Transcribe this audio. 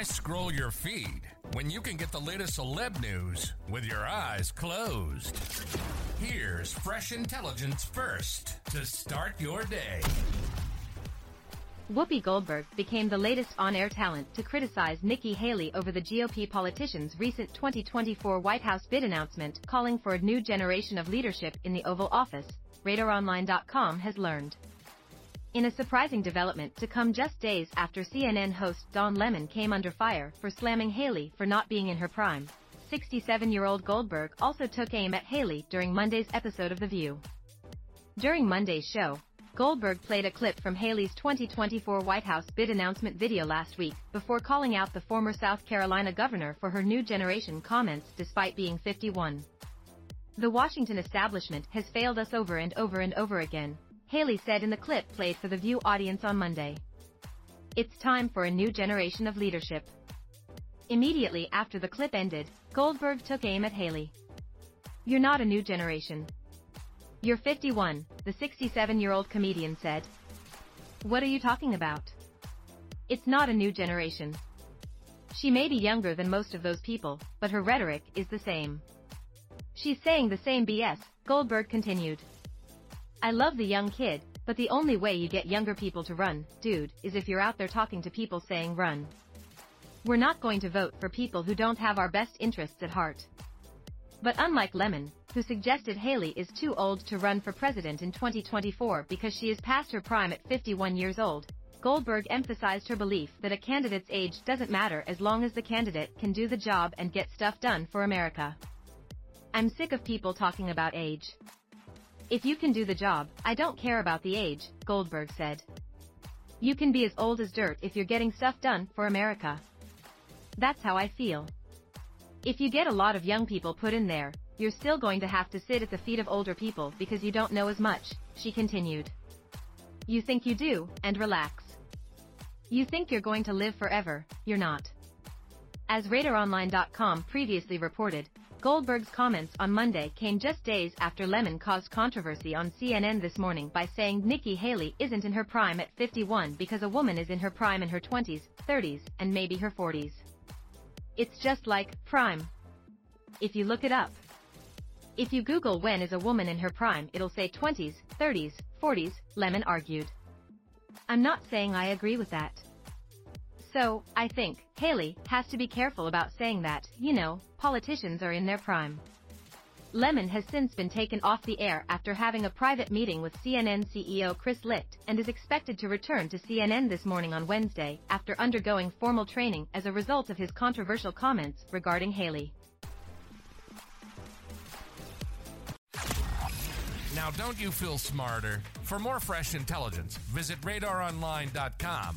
Why scroll your feed when you can get the latest celeb news with your eyes closed? Here's fresh intelligence first to start your day. Whoopi Goldberg became the latest on-air talent to criticize Nikki Haley over the GOP politician's recent 2024 White House bid announcement calling for a new generation of leadership in the Oval Office, RadarOnline.com has learned. In a surprising development to come just days after CNN host Don Lemon came under fire for slamming Haley for not being in her prime, 67-year-old Goldberg also took aim at Haley during Monday's episode of The View. During Monday's show, Goldberg played a clip from Haley's 2024 White House bid announcement video last week before calling out the former South Carolina governor for her new generation comments despite being 51. The Washington establishment has failed us over and over and over again, Haley said in the clip played for the View audience on Monday. It's time for a new generation of leadership. Immediately after the clip ended, Goldberg took aim at Haley. You're not a new generation. You're 51, the 67-year-old comedian said. What are you talking about? It's not a new generation. She may be younger than most of those people, but her rhetoric is the same. She's saying the same BS, Goldberg continued. I love the young kid, but the only way you get younger people to run, dude, is if you're out there talking to people saying run. We're not going to vote for people who don't have our best interests at heart. But unlike Lemon, who suggested Haley is too old to run for president in 2024 because she is past her prime at 51 years old, Goldberg emphasized her belief that a candidate's age doesn't matter as long as the candidate can do the job and get stuff done for America. I'm sick of people talking about age. If you can do the job, I don't care about the age, Goldberg said. You can be as old as dirt if you're getting stuff done for America. That's how I feel. If you get a lot of young people put in there, you're still going to have to sit at the feet of older people because you don't know as much, she continued. You think you do, and relax. You think you're going to live forever, you're not. As RadarOnline.com previously reported, Goldberg's comments on Monday came just days after Lemon caused controversy on CNN this morning by saying Nikki Haley isn't in her prime at 51 because a woman is in her prime in her 20s, 30s, and maybe her 40s. It's just like, prime. If you look it up. If you Google when is a woman in her prime it'll say 20s, 30s, 40s, Lemon argued. I'm not saying I agree with that. So, I think, Haley has to be careful about saying that, you know, politicians are in their prime. Lemon has since been taken off the air after having a private meeting with CNN CEO Chris Licht and is expected to return to CNN this morning on Wednesday after undergoing formal training as a result of his controversial comments regarding Haley. Now, don't you feel smarter? For more fresh intelligence, visit radaronline.com